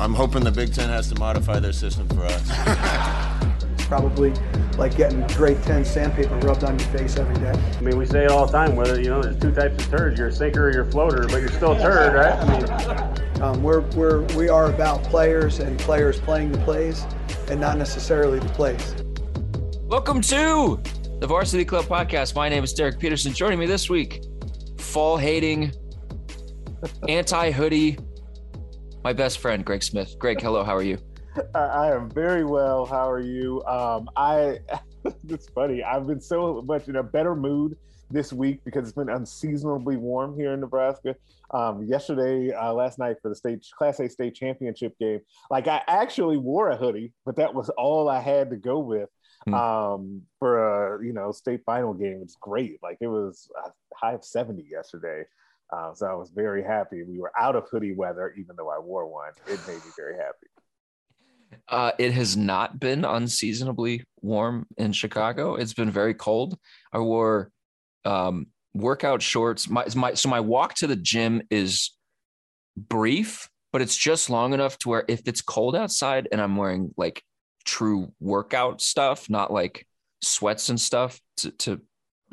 I'm hoping the Big Ten has to modify their system for us. it's Probably like getting grade 10 sandpaper rubbed on your face every day. I mean, we say it all the time, whether, you know, there's two types of turds. You're a sinker or you're a floater, but you're still a turd, right? I mean, Um, we're, we're, we are about players and players playing the plays and not necessarily the plays. Welcome to the Varsity Club podcast. My name is Derek Peterson. Joining me this week, fall hating, anti hoodie, my best friend, Greg Smith. Greg, hello, how are you? I, am very well. How are you? Um, I it's funny. I've been so much in a better mood this week because it's been unseasonably warm here in Nebraska. Um, yesterday, uh, last night for the state Class A state championship game, like I actually wore a hoodie, but that was all I had to go with Hmm. um, for a you know state final game. It's great. Like it was a high of seventy yesterday. Uh, so I was very happy. We were out of hoodie weather, even though I wore one. It made me very happy. Uh, it has not been unseasonably warm in Chicago. It's been very cold. I wore um, workout shorts. My, my so my walk to the gym is brief, but it's just long enough to where if it's cold outside and I'm wearing like true workout stuff, not like sweats and stuff to, to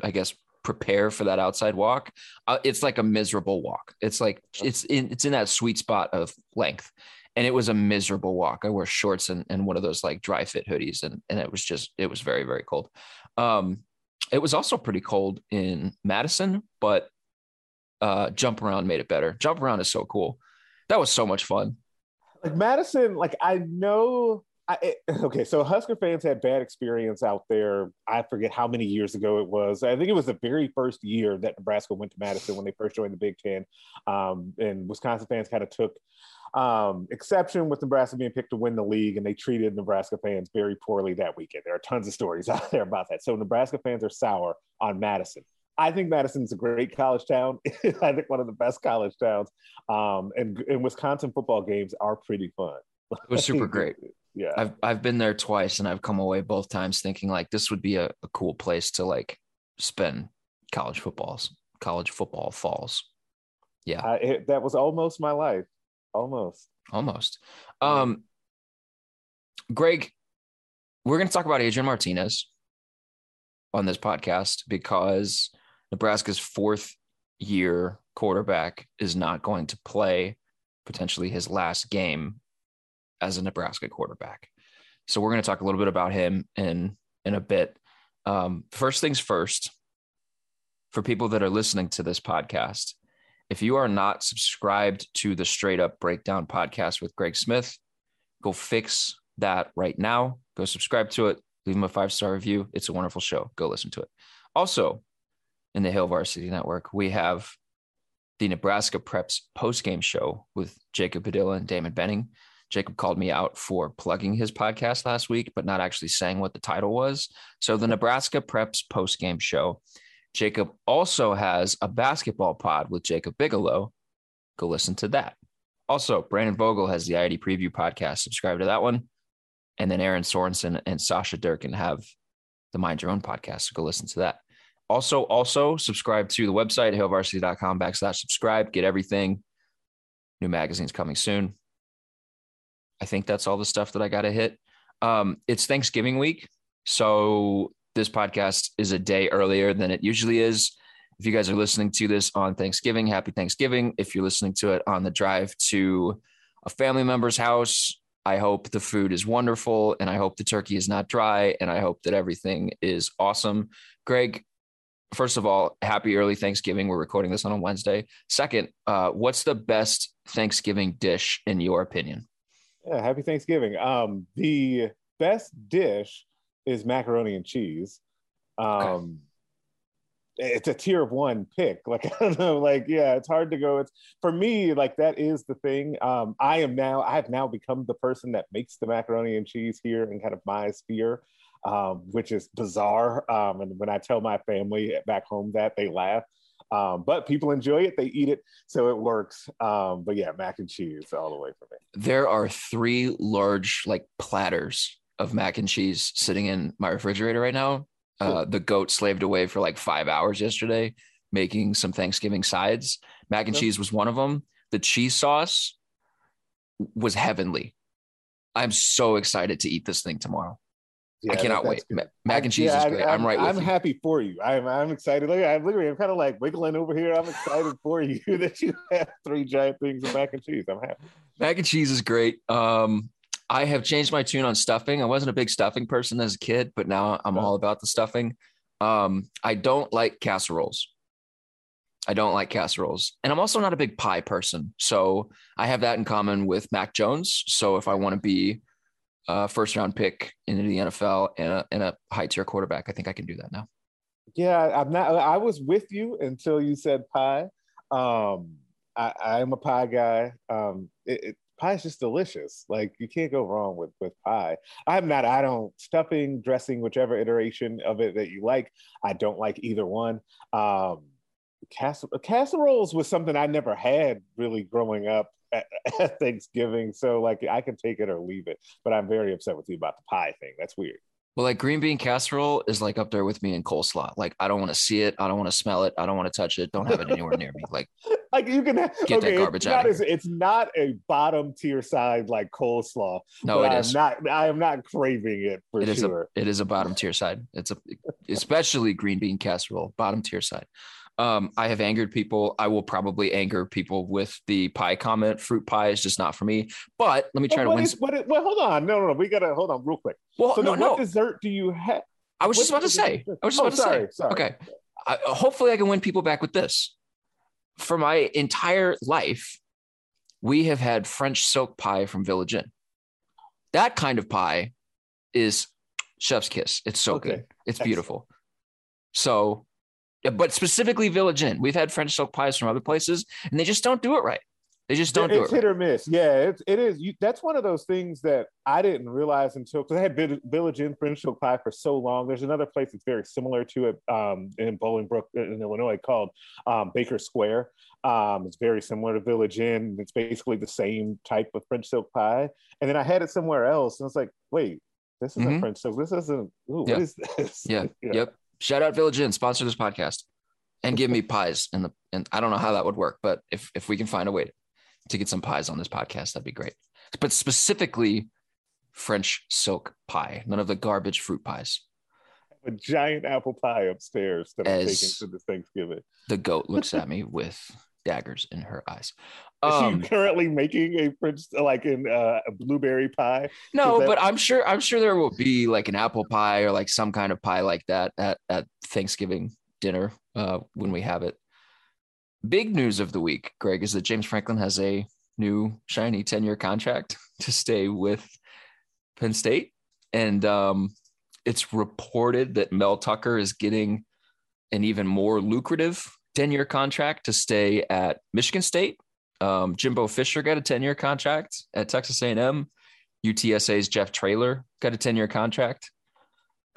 I guess prepare for that outside walk. Uh, it's like a miserable walk. It's like it's in it's in that sweet spot of length. And it was a miserable walk. I wore shorts and, and one of those like dry fit hoodies, and, and it was just it was very, very cold. Um, it was also pretty cold in Madison, but uh, jump around made it better. Jump around is so cool. That was so much fun. like Madison, like I know. I, it- okay, so Husker fans had bad experience out there. I forget how many years ago it was. I think it was the very first year that Nebraska went to Madison when they first joined the Big Ten, um, and Wisconsin fans kind of took um, exception with Nebraska being picked to win the league, and they treated Nebraska fans very poorly that weekend. There are tons of stories out there about that. So Nebraska fans are sour on Madison. I think Madison's a great college town. I think one of the best college towns. Um, and, and Wisconsin football games are pretty fun. It was super great. Yeah. I've I've been there twice and I've come away both times thinking like this would be a, a cool place to like spend college footballs, college football falls. Yeah, I, it, that was almost my life. Almost. almost. Um Greg, we're gonna talk about Adrian Martinez on this podcast because Nebraska's fourth year quarterback is not going to play potentially his last game as a Nebraska quarterback. So we're going to talk a little bit about him in in a bit. Um, first things first, for people that are listening to this podcast, if you are not subscribed to the Straight Up Breakdown podcast with Greg Smith, go fix that right now. Go subscribe to it. Leave him a five star review. It's a wonderful show. Go listen to it. Also, in the Hail Varsity Network, we have the Nebraska Preps post game show with Jacob Padilla and Damon Benning. Jacob called me out for plugging his podcast last week, but not actually saying what the title was. So, the Nebraska Preps post game show. Jacob also has a basketball pod with Jacob Bigelow. Go listen to that. Also, Brandon Vogel has the ID Preview podcast. Subscribe to that one. And then Erin Sorensen and Sasha Durkin have the Mind Your Own podcast. So go listen to that. Also, also subscribe to the website, hailvarsity.com backslash subscribe. Get everything. New magazines coming soon. I think that's all the stuff that I got to hit. Um, it's Thanksgiving week. So this podcast is a day earlier than it usually is. If you guys are listening to this on Thanksgiving, happy Thanksgiving. If you're listening to it on the drive to a family member's house, I hope the food is wonderful and I hope the turkey is not dry and I hope that everything is awesome. Greg, first of all, happy early Thanksgiving. We're recording this on a Wednesday. Second, uh, what's the best Thanksgiving dish in your opinion? Yeah, happy Thanksgiving. Um, the best dish is macaroni and cheese. Um, it's a tier of one pick. Like I don't know, like yeah, it's hard to go. It's for me, like that is the thing. Um, I am now, I have now become the person that makes the macaroni and cheese here in kind of my sphere, um, which is bizarre. Um, and when I tell my family back home that, they laugh. Um, but people enjoy it, they eat it, so it works. Um, but yeah, mac and cheese all the way for me. There are three large like platters of mac and cheese sitting in my refrigerator right now. Uh, the goat slaved away for like five hours yesterday making some Thanksgiving sides. Mac and cheese was one of them. The cheese sauce was heavenly. I'm so excited to eat this thing tomorrow. Yeah, I cannot wait. good. Mac and cheese Yeah, is great. I'm, right with I'm you. happy for you. I'm I'm excited. Look, I'm literally I'm kind of like wiggling over here. I'm excited for you that you have three giant things of mac and cheese. I'm happy. Mac and cheese is great. Um, I have changed my tune on stuffing. I wasn't a big stuffing person as a kid, but now I'm all about the stuffing. Um, I don't like casseroles. I don't like casseroles. And I'm also not a big pie person. So I have that in common with Mac Jones. So if I want to be a first round pick into the NFL and a, and a high tier quarterback, I think I can do that now. Yeah, I'm not. I was with you until you said pie. Um, I, I'm a pie guy. Um, it, it, pie is just delicious. Like you can't go wrong with with pie. I'm not. I don't stuffing, dressing, whichever iteration of it that you like. I don't like either one. Um, casser- casseroles was something I never had really growing up at, at Thanksgiving. So like I can take it or leave it. But I'm very upset with you about the pie thing. That's weird. Well, like green bean casserole is like up there with me in coleslaw. Like I don't want to see it. I don't want to smell it. I don't want to touch it. Don't have it anywhere near me. Like Like you can have, Get that okay, garbage it's out as, it's not a bottom tier side like coleslaw. no, it I'm is. not I am not craving it for It is a sure. it is a bottom tier side. It's a especially green bean casserole, bottom tier side. Um, I have angered people. I will probably anger people with the pie comment. Fruit pie is just not for me. But let me try to win. is- what is- well, hold on. No, no, no. We gotta hold on real quick. well, So no, no. what dessert do you have? I was what just about to say. dessert? I was just Oh, about to sorry, say. sorry. Okay. I, hopefully, I can win people back with this. For my entire life, we have had French silk pie from Village Inn. That kind of pie is chef's kiss. It's so Okay. good. It's Excellent. beautiful. So, but specifically Village Inn, we've had French silk pies from other places, and they just don't do it right. They just don't do it's it. hit Right. or miss. Yeah, it's, it is. You, that's one of those things that I didn't realize until because I had Village Inn French Silk Pie for so long. There's another place that's very similar to it um, in Bolingbrook, in Illinois, called um, Baker Square. Um, it's very similar to Village Inn. It's basically the same type of French silk pie. And then I had it somewhere else, and I was like, wait, this isn't Mhm. French silk. This isn't. Ooh, Yeah. What is this? Yeah. You know? Yep. Shout out Village Inn, sponsor this podcast, and give me pies. And the and I don't know how that would work, but if if we can find a way to get some pies on this podcast, that'd be great. But specifically, French silk pie, none of the garbage fruit pies. A giant apple pie upstairs that I'm As- taking to this Thanksgiving. The goat looks at me with daggers in her eyes. Is Um, she currently making a prince like in uh, a blueberry pie? no, that- but I'm sure I'm sure there will be like an apple pie or like some kind of pie like that at at Thanksgiving dinner uh, when we have it. Big news of the week, Greg, is that James Franklin has a new shiny 10 year contract to stay with Penn State. And um, it's reported that Mel Tucker is getting an even more lucrative 10 year contract to stay at Michigan State. Um, Jimbo Fisher got a 10 year contract at Texas A&M. UTSA's Jeff Traylor got a 10 year contract.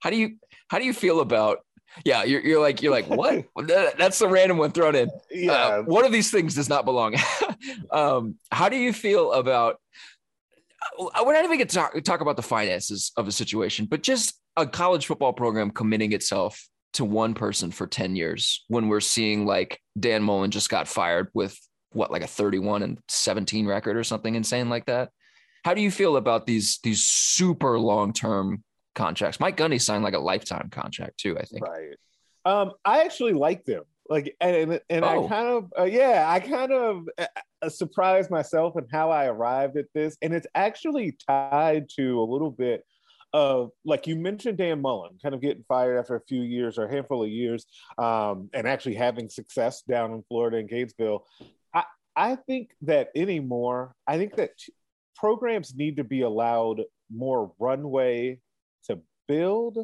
how do you how do you feel about yeah you're, you're like you're like what that's the random one thrown in Yeah, uh, one of these things does not belong. um, how do you feel about? uh, We're not even going to talk, talk about the finances of a situation, but just a college football program committing itself to one person for 10 years when we're seeing like Dan Mullen just got fired with what, like a 31 and 17 record or something insane like that. How do you feel about these, these super long-term contracts? Mike Gundy signed like a lifetime contract too, I think. right. Um, I actually like them. Like, and and, Oh. I kind of, uh, yeah, I kind of uh, uh, surprised myself and how I arrived at this, and it's actually tied to a little bit of like you mentioned Dan Mullen kind of getting fired after a few years or a handful of years, um, and actually having success down in Florida and Gainesville. I I think that anymore, I think that t- programs need to be allowed more runway to build,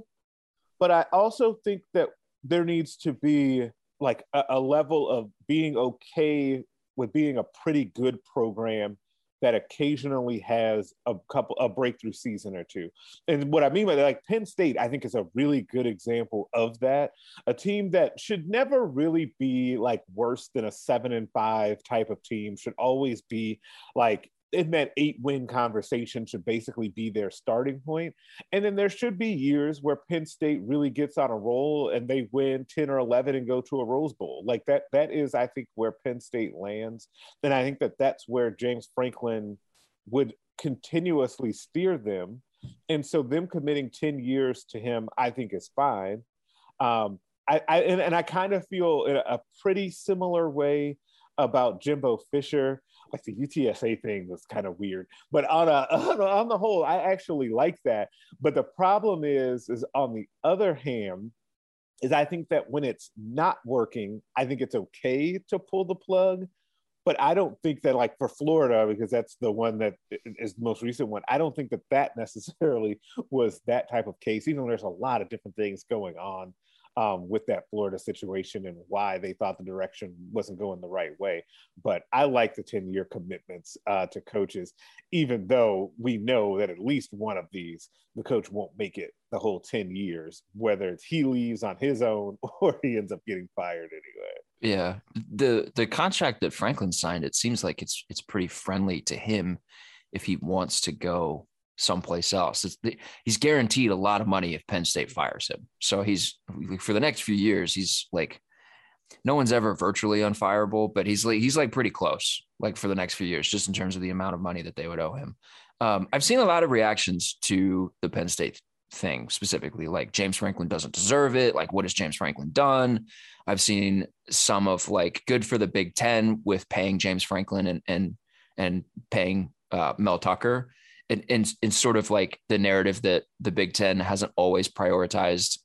but I also think that there needs to be like a, a level of being okay with being a pretty good program that occasionally has a couple a breakthrough season or two. And what I mean by that, like Penn State, I think is a really good example of that. A team that should never really be like worse than a seven and five type of team, should always be like in that eight win conversation should basically be their starting point. And then there should be years where Penn State really gets on a roll and they win 10 or 11 and go to a Rose Bowl. Like that, that is, I think, where Penn State lands. And I think that that's where James Franklin would continuously steer them. And so them committing 10 years to him, I think is fine. Um, I, I and, and I kind of feel in a pretty similar way about Jimbo Fisher like the UTSA thing was kind of weird. But on a on the whole, I actually like that. But the problem is, is on the other hand, is I think that when it's not working, I think it's okay to pull the plug. But I don't think that like for Florida, because that's the one that is the most recent one. I don't think that that necessarily was that type of case, even though there's a lot of different things going on um, with that Florida situation and why they thought the direction wasn't going the right way. But I like the 10 year commitments uh, to coaches, even though we know that at least one of these, the coach won't make it the whole 10 years, whether it's he leaves on his own or he ends up getting fired anyway. Yeah. The the contract that Franklin signed, it seems like it's it's pretty friendly to him if he wants to go someplace else. The, he's guaranteed a lot of money if Penn State fires him. So he's for the next few years, he's like no one's ever virtually unfireable, but he's like he's like pretty close, like for the next few years, just in terms of the amount of money that they would owe him. Um, I've seen a lot of reactions to the Penn State thing specifically, like James Franklin doesn't deserve it. Like, what has James Franklin done? I've seen some of like good for the Big Ten with paying James Franklin and and and paying uh, Mel Tucker in, in, in sort of like the narrative that the Big Ten hasn't always prioritized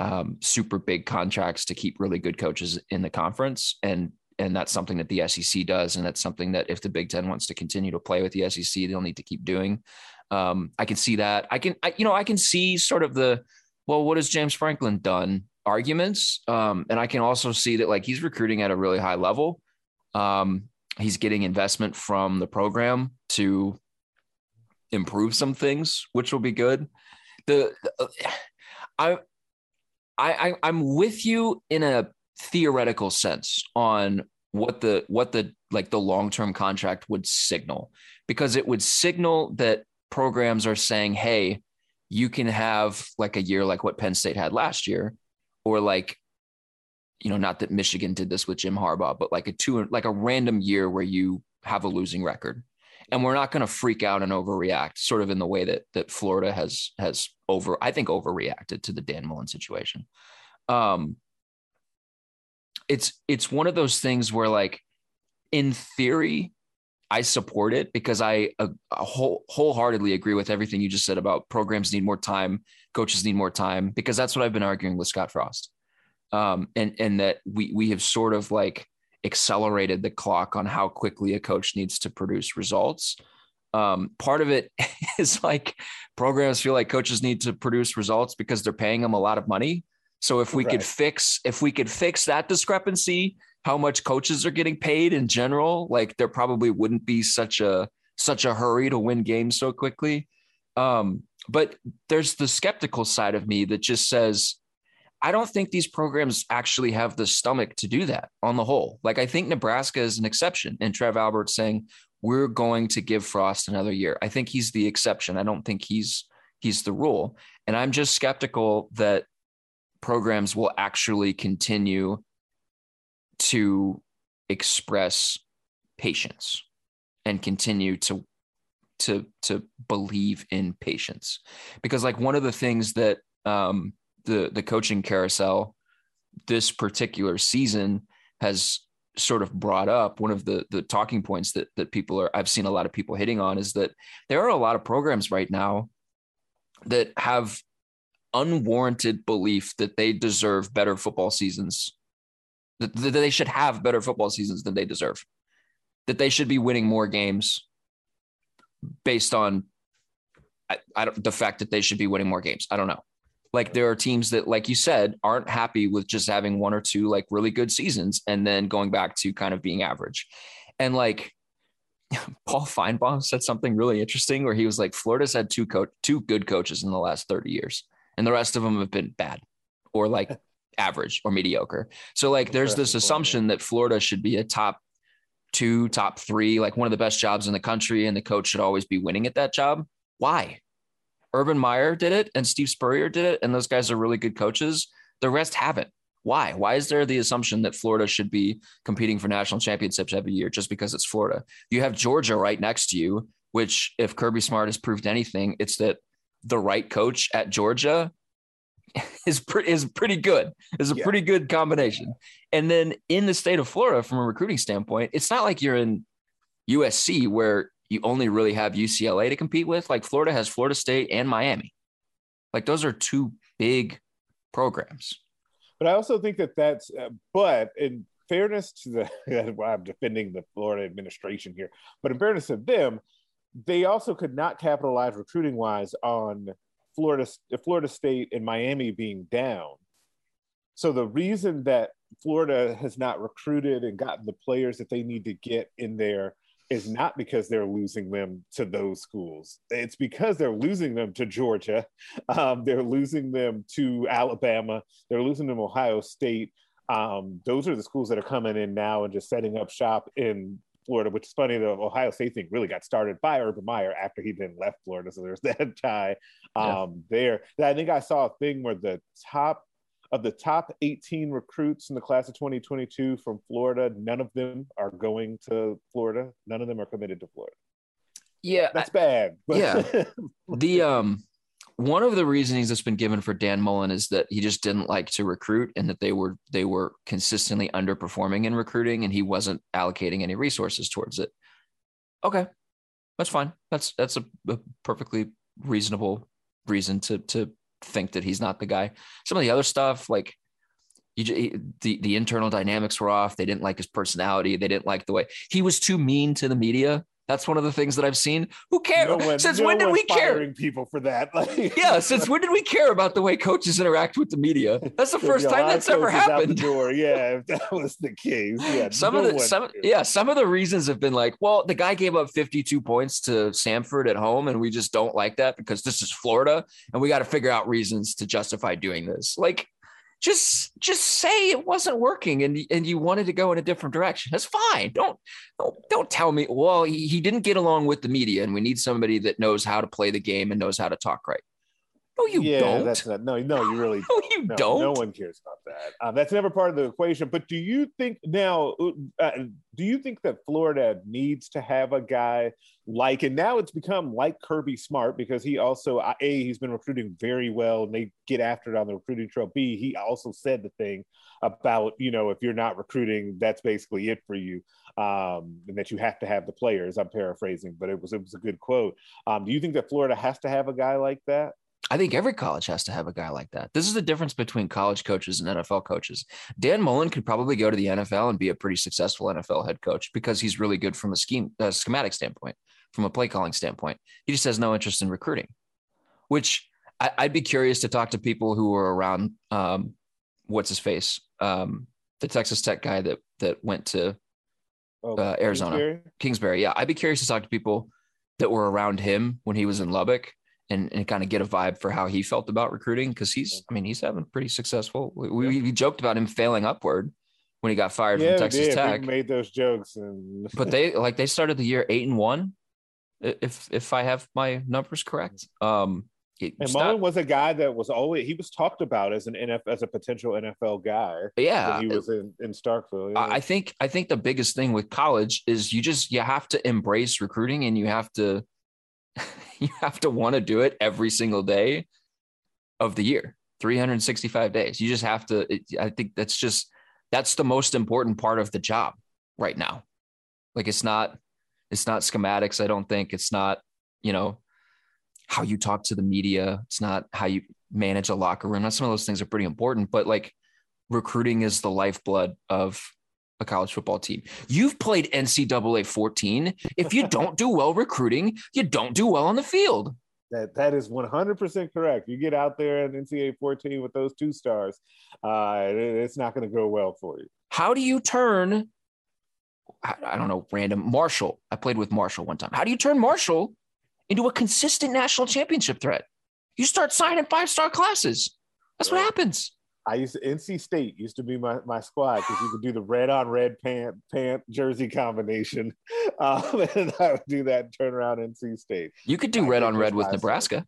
um, super big contracts to keep really good coaches in the conference, and and that's something that the SEC does, and that's something that if the Big Ten wants to continue to play with the SEC, they'll need to keep doing. Um, I can see that. I can, I, you know, I can see sort of the well, what has James Franklin done arguments, um, and I can also see that like he's recruiting at a really high level. Um, he's getting investment from the program to improve some things, which will be good. The uh, I I I'm with you in a theoretical sense on what the what the like the long-term contract would signal because it would signal that programs are saying hey you can have like a year like what Penn State had last year or like you know not that Michigan did this with Jim Harbaugh but like a two like a random year where you have a losing record and we're not going to freak out and overreact sort of in the way that that Florida has has over I think overreacted to the Dan Mullen situation. Um it's it's one of those things where like in theory I support it because I uh, whole, wholeheartedly agree with everything you just said about programs need more time, coaches need more time because that's what I've been arguing with Scott Frost. Um, and and that we we have sort of like accelerated the clock on how quickly a coach needs to produce results. Um, part of it is like programs feel like coaches need to produce results because they're paying them a lot of money. So if we right. could fix if we could fix that discrepancy, how much coaches are getting paid in general, like there probably wouldn't be such a such a hurry to win games so quickly. Um, but there's the skeptical side of me that just says I don't think these programs actually have the stomach to do that on the whole. Like I think Nebraska is an exception, and Trev Albert saying we're going to give Frost another year. I think he's the exception. I don't think he's he's the rule, and I'm just skeptical that programs will actually continue to express patience and continue to to to believe in patience because like one of the things that um the the coaching carousel this particular season has sort of brought up one of the the talking points that that people are I've seen a lot of people hitting on is that there are a lot of programs right now that have unwarranted belief that they deserve better football seasons that, that they should have better football seasons than they deserve that they should be winning more games based on I, I don't the fact that they should be winning more games. I don't know Like there are teams that, like you said, aren't happy with just having one or two like really good seasons and then going back to kind of being average. And like Paul Finebaum said something really interesting where he was like, Florida's had two coach, two good coaches in the last 30 years, and the rest of them have been bad or like average or mediocre. So like there's this assumption that Florida should be a top two, top three, like one of the best jobs in the country, and the coach should always be winning at that job. Why? Urban Meyer did it and Steve Spurrier did it, and those guys are really good coaches. The rest haven't. Why? Why is there the assumption that Florida should be competing for national championships every year just because it's Florida? You have Georgia right next to you, which, if Kirby Smart has proved anything, it's that the right coach at Georgia is pretty is pretty good. Is a yeah. pretty good combination. And then in the state of Florida, from a recruiting standpoint, it's not like you're in USC where you only really have UCLA to compete with. Like Florida has Florida State and Miami. Like those are two big programs. But I also think that that's, uh, but in fairness to the, well, I'm defending the Florida administration here, but in fairness to them, they also could not capitalize recruiting wise on Florida, Florida State and Miami being down. So the reason that Florida has not recruited and gotten the players that they need to get in there is not because they're losing them to those schools. It's because they're losing them to Georgia. Um, they're losing them to Alabama. They're losing them Ohio State. Um, those are the schools that are coming in now and just setting up shop in Florida, which is funny. The Ohio State thing really got started by Urban Meyer after he then left Florida. So there's that tie um, yeah. there. I think I saw a thing where the top of the top 18 recruits in the class of 2022 from Florida, none of them are going to Florida. None of them are committed to Florida. Yeah, that's bad. yeah, the um, one of the reasonings that's been given for Dan Mullen is that he just didn't like to recruit, and that they were they were consistently underperforming in recruiting, and he wasn't allocating any resources towards it. Okay, that's fine. That's that's a, a perfectly reasonable reason to to think that he's not the guy. Some of the other stuff, like you, eh, the the internal dynamics were off. They didn't like his personality. They didn't like the way he was too mean to the media. That's one of the things that I've seen. Who cares? No one, since no when did we care? People for that. Like, yeah, since when did we care about the way coaches interact with the media? That's the first time that's ever happened. Yeah, if that was the case. Yeah, some no of the some cares. yeah some of the reasons have been like, well, the guy gave up 52 points to Samford at home, and we just don't like that because this is Florida, and we got to figure out reasons to justify doing this. Like, just just say it wasn't working and and you wanted to go in a different direction. That's fine. Don't don't, don't tell me. Well, he, he didn't get along with the media, and we need somebody that knows how to play the game and knows how to talk right. No, you yeah, don't. That's not, no, no, you really no, you no, don't. No one cares about that. Um, that's never part of the equation. But do you think now? Uh, do you think that Florida needs to have a guy like, and now it's become like Kirby Smart because he also a he's been recruiting very well, and they get after it on the recruiting trail. B he also said the thing about you know if you're not recruiting, that's basically it for you, um, and that you have to have the players. I'm paraphrasing, but it was it was a good quote. Um, do you think that Florida has to have a guy like that? I think every college has to have a guy like that. This is the difference between college coaches and NFL coaches. Dan Mullen could probably go to the NFL and be a pretty successful NFL head coach because he's really good from a scheme, a schematic standpoint, from a play calling standpoint. He just has no interest in recruiting, which I, would be curious to talk to people who were around. Um, what's his face? Um, the Texas Tech guy that that went to oh, uh, Arizona, Kingsbury? Kingsbury. Yeah, I'd be curious to talk to people that were around him when he was in Lubbock and, and kind of get a vibe for how he felt about recruiting because he's, I mean, he's having pretty successful. We, we, we, joked about him failing upward when he got fired yeah, from Texas Tech. made those jokes, and but they like they started the year eight and one, if if I have my numbers correct. Um, and Mullen not, was a guy that was always he was talked about as an NFL as a potential NFL guy. Yeah, he was in, in Starkville. Yeah. I think I think the biggest thing with college is you just you have to embrace recruiting and you have to you have to want to do it every single day of the year 365 days. You just have to it, i think that's just that's the most important part of the job right now. Like it's not it's not schematics i don't think. It's not you know how you talk to the media. It's not how you manage a locker room. Not some of those things are pretty important but like recruiting is the lifeblood of a college football team. You've played NCAA 14. If you don't do well recruiting, you don't do well on the field. That that is 100% correct. You get out there in NCAA 14 with those two stars, uh, it, it's not going to go well for you. How do you turn? I, I don't know, random Marshall. I played with Marshall one time. How do you turn Marshall into a consistent national championship threat? You start signing five star classes. That's what happens. I used to, NC State used to be my, my squad because you could do the red on red pant pant jersey combination, um, and I would do that and turn around NC State. You could do I red on red with Nebraska.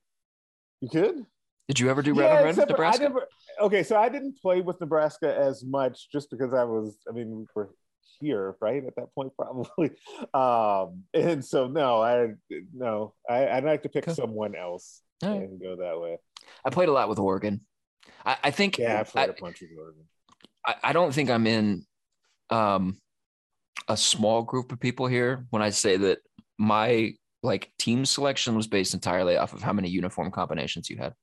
You could. Did you ever do red on red with Nebraska? never. Okay, so I didn't play with Nebraska as much just because I was. I mean, we were here, right at that point, probably. Um, and so no, I no, I, I'd like to pick Okay. someone else right. and go that way. I played a lot with Oregon. I, I think Yeah, I've played I- a bunch of Oregon. I, I don't think I'm in um, a small group of people here when I say that my like team selection was based entirely off of how many uniform combinations you had.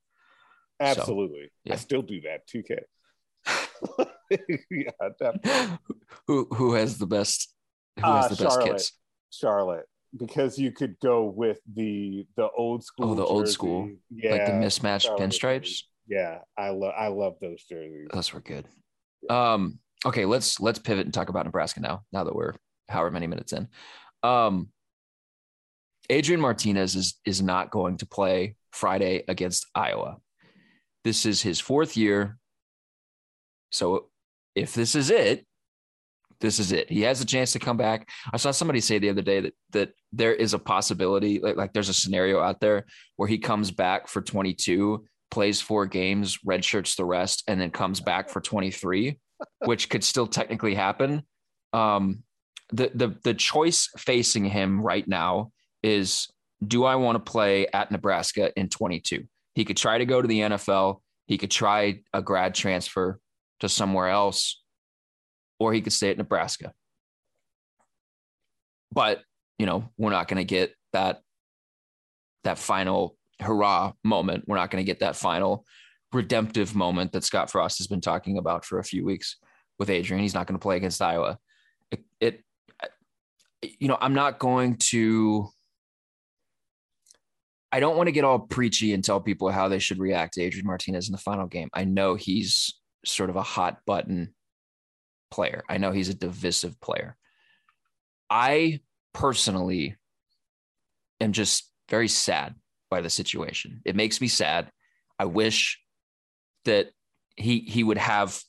Absolutely, yeah. I still do that. Two K. yeah, definitely. who who has the best who has Uh, the best Charlotte. kits? Charlotte because you could go with the the old school. Oh, the old school. yeah, like the mismatched Charlotte pinstripes. Yeah, I love I love those jerseys. Those were good. Um, okay, let's let's pivot and talk about Nebraska now. Now that we're however many minutes in, um, Adrian Martinez is is not going to play Friday against Iowa. This is his fourth year. So if this is it, this is it. He has a chance to come back. I saw somebody say the other day that that there is a possibility, like, like there's a scenario out there where he comes back for 22, plays four games, redshirts the rest, and then comes back for 23, which could still technically happen. Um, the the the choice facing him right now is do I want to play at Nebraska in 22? He could try to go to the NFL. He could try a grad transfer to somewhere else, or he could stay at Nebraska. But you know, we're not going to get that that final hurrah moment. We're not going to get that final redemptive moment that Scott Frost has been talking about for a few weeks with Adrian. He's not going to play against Iowa. It, it you know, I'm not going to. I don't want to get all preachy and tell people how they should react to Adrian Martinez in the final game. I know he's sort of a hot button player. I know he's a divisive player. I personally am just very sad by the situation. It makes me sad. I wish that he he would have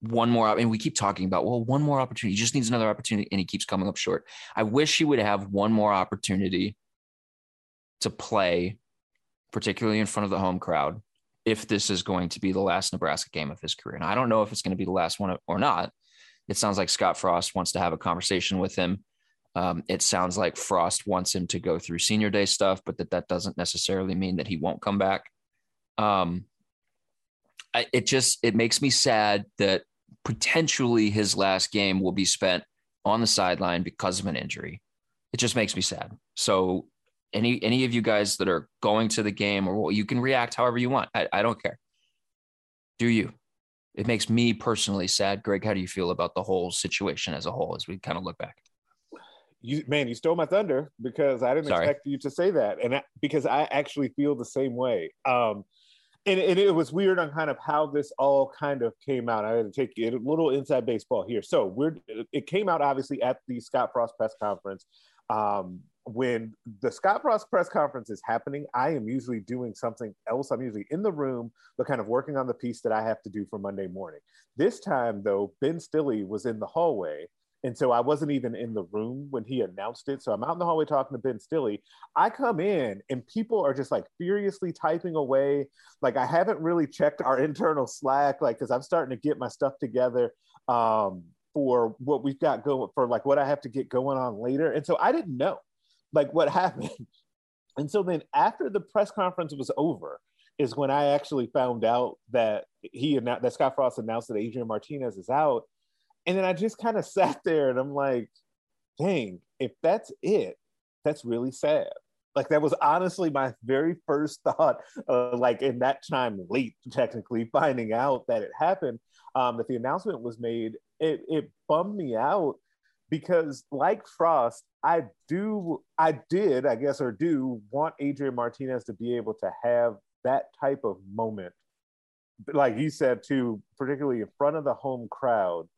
one more and we keep talking about well one more opportunity he just needs another opportunity and he keeps coming up short i wish he would have one more opportunity to play particularly in front of the home crowd if this is going to be the last nebraska game of his career and i don't know if it's going to be the last one or not it sounds like scott frost wants to have a conversation with him um, it sounds like frost wants him to go through senior day stuff but that that doesn't necessarily mean that he won't come back um, I, it just it makes me sad that potentially his last game will be spent on the sideline because of an injury. It just makes me sad. So any any of you guys that are going to the game or you can react however you want. I, I don't care. Do you? It makes me personally sad. Greg, how do you feel about the whole situation as a whole as we kind of look back? You man, you stole my thunder because I didn't Sorry. expect you to say that, and I, because I actually feel the same way. Um, and, and it was weird on kind of how this all kind of came out. I had to take a little inside baseball here. So we're it came out obviously at the Scott Frost press conference. Um, when the Scott Frost press conference is happening, I am usually doing something else. I'm usually in the room, but kind of working on the piece that I have to do for Monday morning. This time, though, Ben Stille was in the hallway. And so I wasn't even in the room when he announced it. So I'm out in the hallway talking to Ben Stille. I come in and people are just like furiously typing away. Like I haven't really checked our internal Slack, like because I'm starting to get my stuff together um, for what we've got going for like what I have to get going on later. And so I didn't know like what happened. And so then after the press conference was over, is when I actually found out that he announced that Scott Frost announced that Adrian Martinez is out. And then I just kind of sat there and I'm like, dang, if that's it, that's really sad. Like that was honestly my very first thought, uh, like in that time late, technically finding out that it happened, um, that the announcement was made. It, it bummed me out because like Frost, I do, I did, I guess, or do want Adrian Martinez to be able to have that type of moment, like you said too, particularly in front of the home crowd,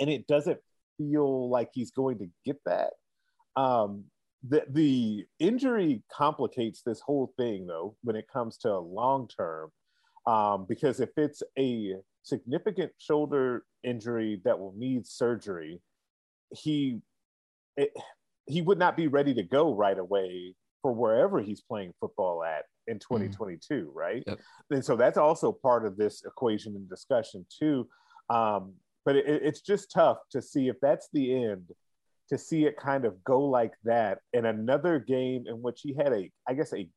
and it doesn't feel like he's going to get that. Um, the the injury complicates this whole thing though when it comes to long term, um, because if it's a significant shoulder injury that will need surgery, he it, he would not be ready to go right away for wherever he's playing football at in 2022, mm. right? Yep. And so that's also part of this equation and discussion too. Um, but it, it's just tough to see if that's the end to see it kind of go like that in another game in which he had a i guess a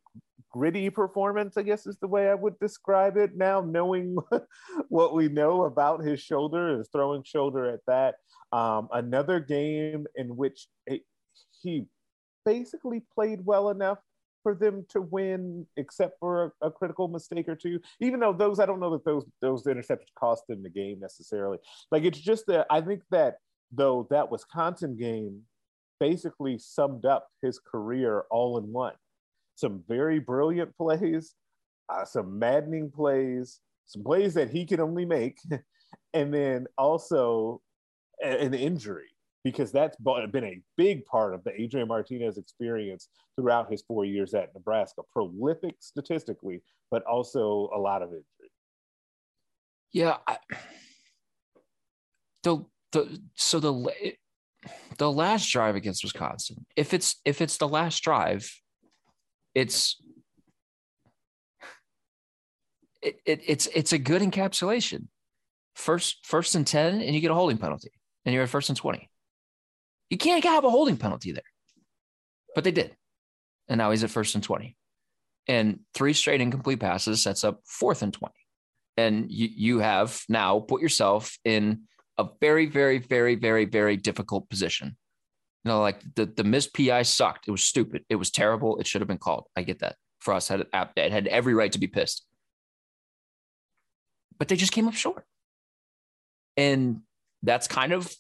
gritty performance i guess is the way i would describe it now knowing what we know about his shoulder his throwing shoulder at that. Um, another game in which it, he basically played well enough for them to win, except for a, a, critical mistake or two. Even though those, I don't know that those those interceptions cost them the game necessarily. Like it's just that I think that though that Wisconsin game basically summed up his career all in one. Some very brilliant plays, uh, some maddening plays, some plays that he can only make, and then also an injury because that's been a big part of the Adrian Martinez experience throughout his four years at Nebraska. Prolific statistically, but also a lot of injury. Yeah. I, the the so the the last drive against Wisconsin, if it's if it's the last drive, it's it, it it's it's a good encapsulation. First first and ten, and you get a holding penalty, and you're at first and twenty you can't have a holding penalty there. But they did. And now he's at first and 20. And three straight incomplete passes sets up fourth and 20. And you, you have now put yourself in a very, very, very, very, very difficult position. You know, like the, the missed PI sucked. It was stupid. It was terrible. It should have been called. I get that. Frost had it had every right to be pissed. But they just came up short. And that's kind of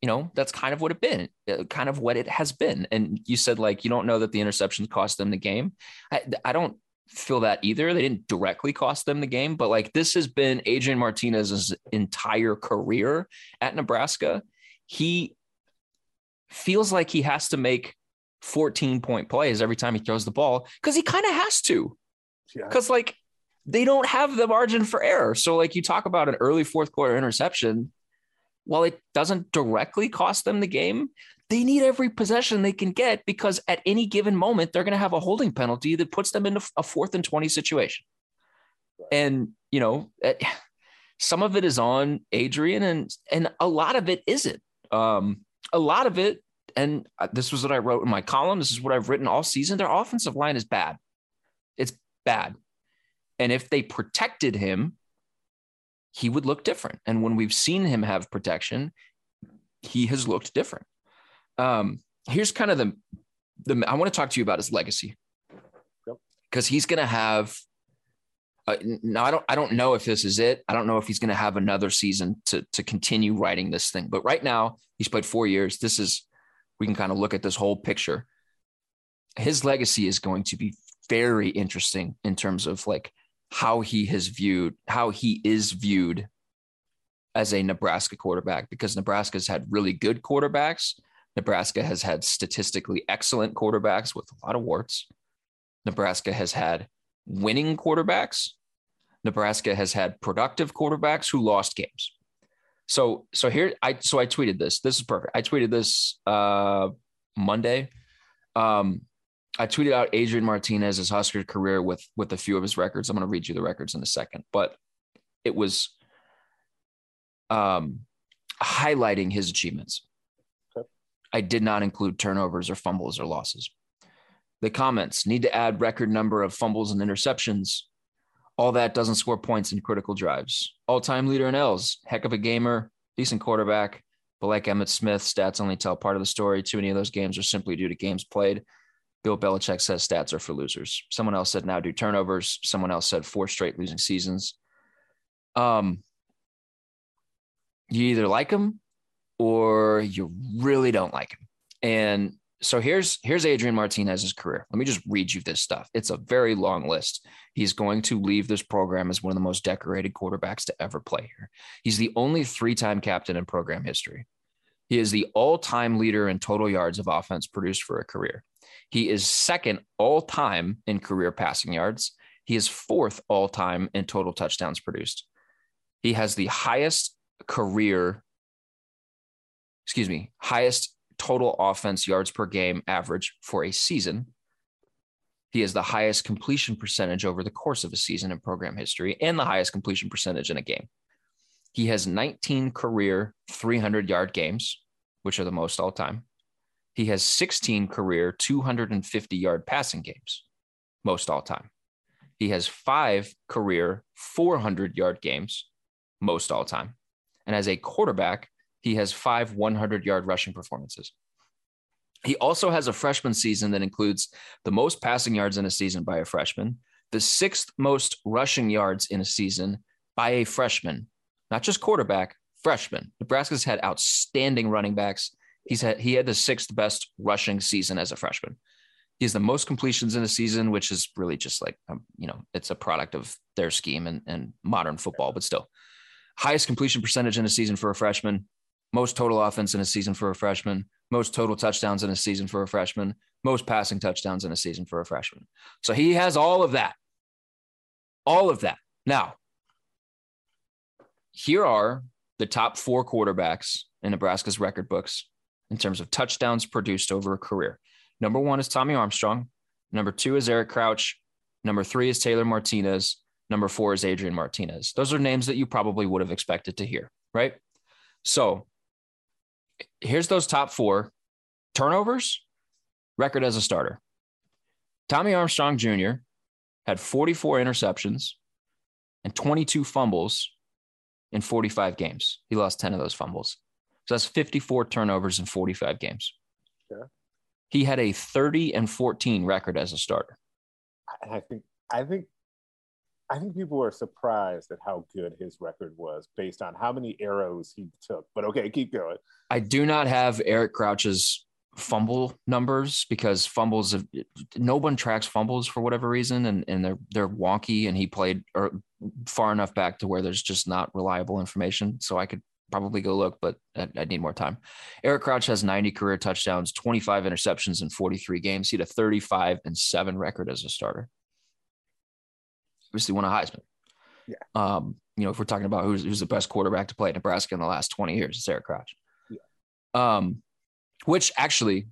you know, that's kind of what it been, uh, kind of what it has been. And you said like you don't know that the interceptions cost them the game. I, I don't feel that either. They didn't directly cost them the game, but like this has been Adrian Martinez's entire career at Nebraska. He feels like he has to make 14 point plays every time he throws the ball because he kind of has to. Because yeah. like they don't have the margin for error. So like you talk about an early fourth quarter interception while it doesn't directly cost them the game, they need every possession they can get because at any given moment, they're going to have a holding penalty that puts them into a fourth and 20 situation. And, you know, some of it is on Adrian and, and a lot of it isn't. Um, a lot of it, and this was what I wrote in my column. This is what I've written all season. Their offensive line is bad. It's bad. And if they protected him he would look different. And when we've seen him have protection, he has looked different. Um, here's kind of the the I want to talk to you about his legacy because he's going to have. Uh, now I don't I don't know if this is it. I don't know if he's going to have another season to to continue writing this thing. But right now he's played four years. This is we can kind of look at this whole picture. His legacy is going to be very interesting in terms of like how he has viewed how he is viewed as a Nebraska quarterback because Nebraska's had really good quarterbacks. Nebraska has had statistically excellent quarterbacks with a lot of warts. Nebraska has had winning quarterbacks. Nebraska has had productive quarterbacks who lost games. So so here I so I tweeted this. This is perfect. I tweeted this uh Monday. Um I tweeted out Adrian Martinez's Husker career with with a few of his records. I'm going to read you the records in a second, but it was um, highlighting his achievements. Okay. I did not include turnovers or fumbles or losses. The comments need to add record number of fumbles and interceptions. All that doesn't score points in critical drives. All time leader in L's. Heck of a gamer, decent quarterback. But like Emmitt Smith, stats only tell part of the story. Too many of those games are simply due to games played Bill Belichick says stats are for losers. Someone else said now do turnovers. Someone else said four straight losing seasons. Um, you either like him or you really don't like him. And so here's here's Adrian Martinez's career. Let me just read you this stuff. It's a very long list. He's going to leave this program as one of the most decorated quarterbacks to ever play here. He's the only three-time captain in program history. He is the all-time leader in total yards of offense produced for a career. He is second all-time in career passing yards. He is fourth all-time in total touchdowns produced. He has the highest career excuse me, highest total offense yards per game average for a season. He has the highest completion percentage over the course of a season in program history and the highest completion percentage in a game. He has 19 career 300 yard games, which are the most all time. He has 16 career 250 yard passing games, most all time. He has five career 400 yard games, most all time. And as a quarterback, he has five 100 yard rushing performances. He also has a freshman season that includes the most passing yards in a season by a freshman, the sixth most rushing yards in a season by a freshman, not just quarterback, freshman. Nebraska's had outstanding running backs. He's had he had the sixth best rushing season as a freshman. He has the most completions in a season, which is really just like um, you know it's a product of their scheme and, and modern football, but still highest completion percentage in a season for a freshman, most total offense in a season for a freshman, most total touchdowns in a season for a freshman, most passing touchdowns in a season for a freshman. So he has all of that. All of that. Now, here are the top four quarterbacks in Nebraska's record books in terms of touchdowns produced over a career. Number one is Tommy Armstrong. Number two is Eric Crouch. Number three is Taylor Martinez. Number four is Adrian Martinez. Those are names that you probably would have expected to hear, right? So here's those top four turnovers, record as a starter. Tommy Armstrong Jr. had 44 interceptions and 22 fumbles in 45 games. He lost 10 of those fumbles. So that's 54 turnovers in 45 games. Yeah. He had a 30 and 14 record as a starter. I think I think I think people were surprised at how good his record was based on how many arrows he took. But okay, keep going. I do not have Eric Crouch's fumble numbers because fumbles have, no one tracks fumbles for whatever reason and, and they're they're wonky and he played or far enough back to where there's just not reliable information so I could probably go look but I, I need more time. Eric Crouch has 90 career touchdowns, 25 interceptions in 43 games. He had a 35 and 7 record as a starter obviously won a Heisman. Yeah. Um, you know, if we're talking about who's, who's the best quarterback to play at Nebraska in the last 20 years, it's Eric Crouch. Yeah. Um, which actually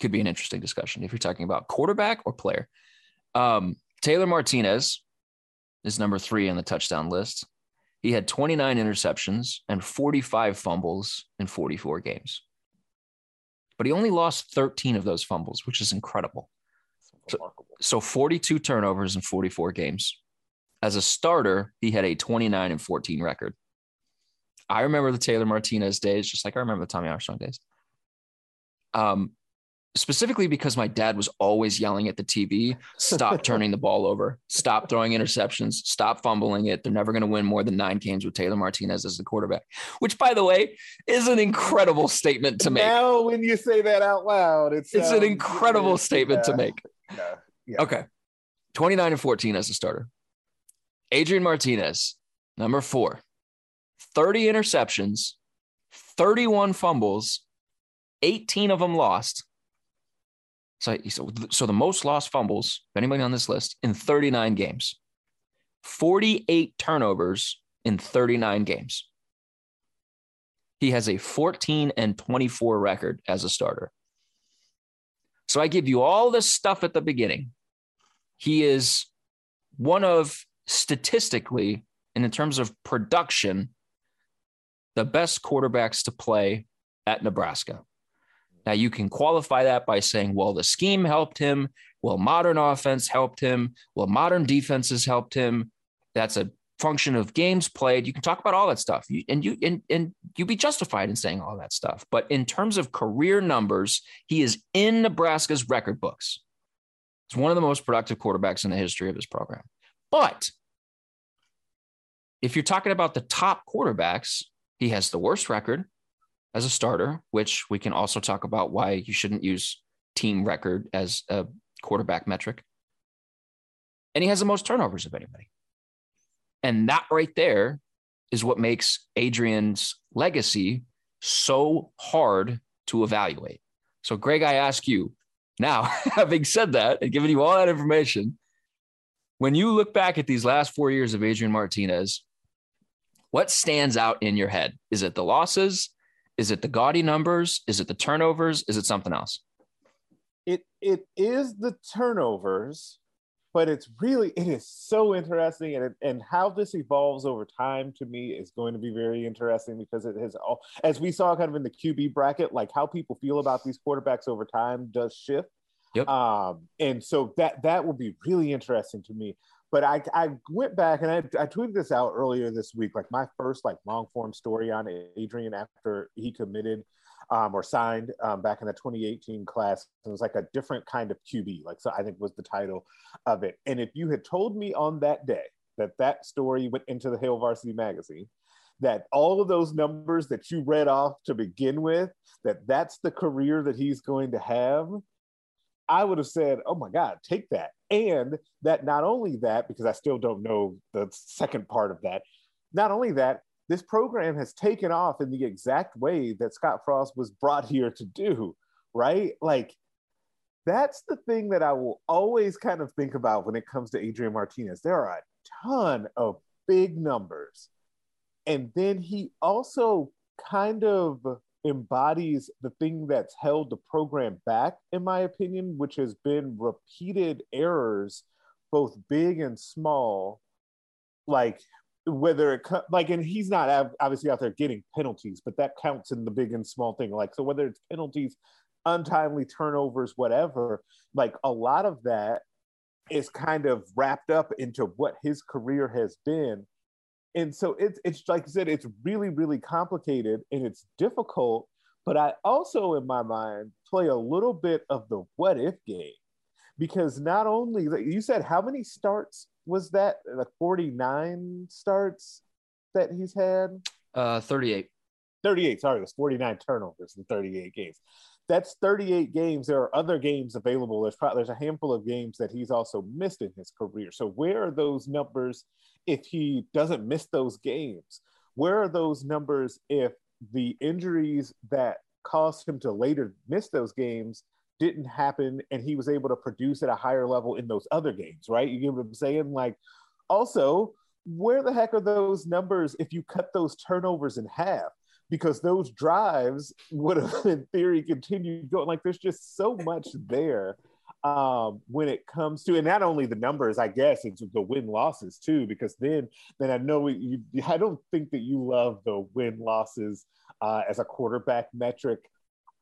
could be an interesting discussion if you're talking about quarterback or player. Um, Taylor Martinez is number three on the touchdown list. He had 29 interceptions and 45 fumbles in 44 games. But he only lost 13 of those fumbles, which is incredible. So, so 42 turnovers in 44 games. As a starter, he had a 29 and 14 record. I remember the Taylor Martinez days, just like I remember the Tommy Armstrong days. Um, specifically because my dad was always yelling at the TV, stop turning the ball over, stop throwing interceptions, stop fumbling it. They're never going to win more than nine games with Taylor Martinez as the quarterback, which, by the way, is an incredible statement to make. Now, when you say that out loud, it's, it's an incredible statement yeah. to make. Yeah. Okay. 29 and 14 as a starter. Adrian Martinez, number four, 30 interceptions, 31 fumbles, 18 of them lost. So, so, the most lost fumbles of anybody on this list in 39 games, 48 turnovers in 39 games. He has a 14 and 24 record as a starter. So I give you all this stuff at the beginning. He is one of statistically and in terms of production, the best quarterbacks to play at Nebraska. Now, you can qualify that by saying, well, the scheme helped him. Well, modern offense helped him. Well, modern defenses helped him. That's a function of games played. You can talk about all that stuff, you, and you and and you be justified in saying all that stuff. But in terms of career numbers, he is in Nebraska's record books. He's one of the most productive quarterbacks in the history of his program. But if you're talking about the top quarterbacks, he has the worst record, as a starter, which we can also talk about why you shouldn't use team record as a quarterback metric. And he has the most turnovers of anybody. And that right there is what makes Adrian's legacy so hard to evaluate. So, Greg, I ask you now, having said that and given you all that information, when you look back at these last four years of Adrian Martinez, what stands out in your head? Is it the losses? Is it the gaudy numbers? Is it the turnovers? Is it something else? It it is the turnovers, but it's really it is so interesting, and it, and how this evolves over time to me is going to be very interesting because it has all as we saw kind of in the QB bracket, like how people feel about these quarterbacks over time does shift. Yep. Um, and so that that will be really interesting to me. But I, I went back and I, I tweeted this out earlier this week, like my first like long form story on Adrian after he committed um, or signed um, back in the 2018 class. It was like a different kind of QB, like so I think was the title of it. And if you had told me on that day that that story went into the Hail Varsity magazine, that all of those numbers that you read off to begin with, that that's the career that he's going to have, I would have said, "Oh my God, take that!" And that not only that, because I still don't know the second part of that. Not only that, this program has taken off in the exact way that Scott Frost was brought here to do, right? Like, that's the thing that I will always kind of think about when it comes to Adrian Martinez. There are a ton of big numbers. And then he also kind of embodies the thing that's held the program back, in my opinion, which has been repeated errors, both big and small. Like whether it like, and he's not obviously out there getting penalties, but that counts in the big and small thing. Like, so whether it's penalties, untimely turnovers, whatever, like a lot of that is kind of wrapped up into what his career has been and so it's it's like I said, it's really really complicated and it's difficult. But I also, in my mind, play a little bit of the what if game. Because not only like you said how many starts was that? Like 49 starts that he's had? Uh 38 38 sorry it was 49 turnovers in 38 games. That's 38 games. There are other games available. There's probably there's a handful of games that he's also missed in his career. So where are those numbers if he doesn't miss those games? Where are those numbers if the injuries that caused him to later miss those games didn't happen and he was able to produce at a higher level in those other games, right? You get what I'm saying? Like, also, where the heck are those numbers if you cut those turnovers in half? Because those drives would have, in theory, continued going. Like, there's just so much there um, when it comes to, and not only the numbers, I guess it's the win losses too, because then, then I know you, I don't think that you love the win losses uh, as a quarterback metric.